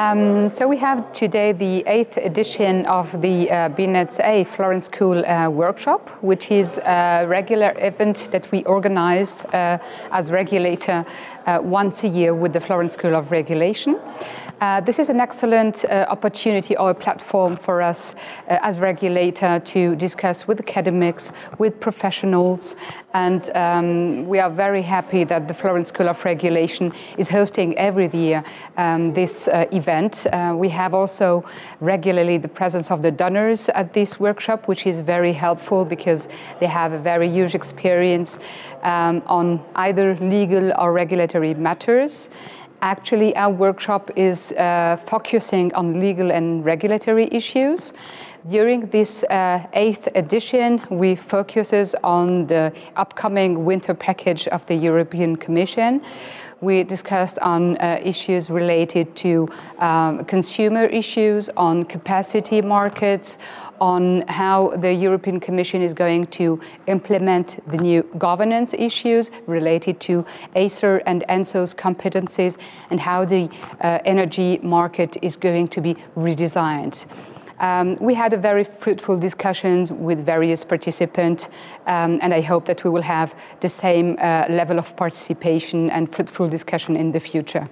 Um, so we have today the eighth edition of the uh, A Florence School uh, workshop, which is a regular event that we organize uh, as regulator uh, once a year with the Florence School of Regulation. Uh, this is an excellent uh, opportunity or platform for us as regulator to discuss with academics, with professionals, and um, we are very happy that the Florence School of Regulation is hosting every year um, this uh, event. Uh, we have also regularly the presence of the donors at this workshop, which is very helpful because they have a very huge experience um, on either legal or regulatory matters. Actually, our workshop is uh, focusing on legal and regulatory issues. During this uh, eighth edition, we focuses on the upcoming winter package of the European Commission. We discussed on uh, issues related to um, consumer issues, on capacity markets, on how the European Commission is going to implement the new governance issues related to ACER and ENTSO's competencies and how the uh, energy market is going to be redesigned. Um, we had a very fruitful discussions with various participants, um, and I hope that we will have the same uh, level of participation and fruitful discussion in the future.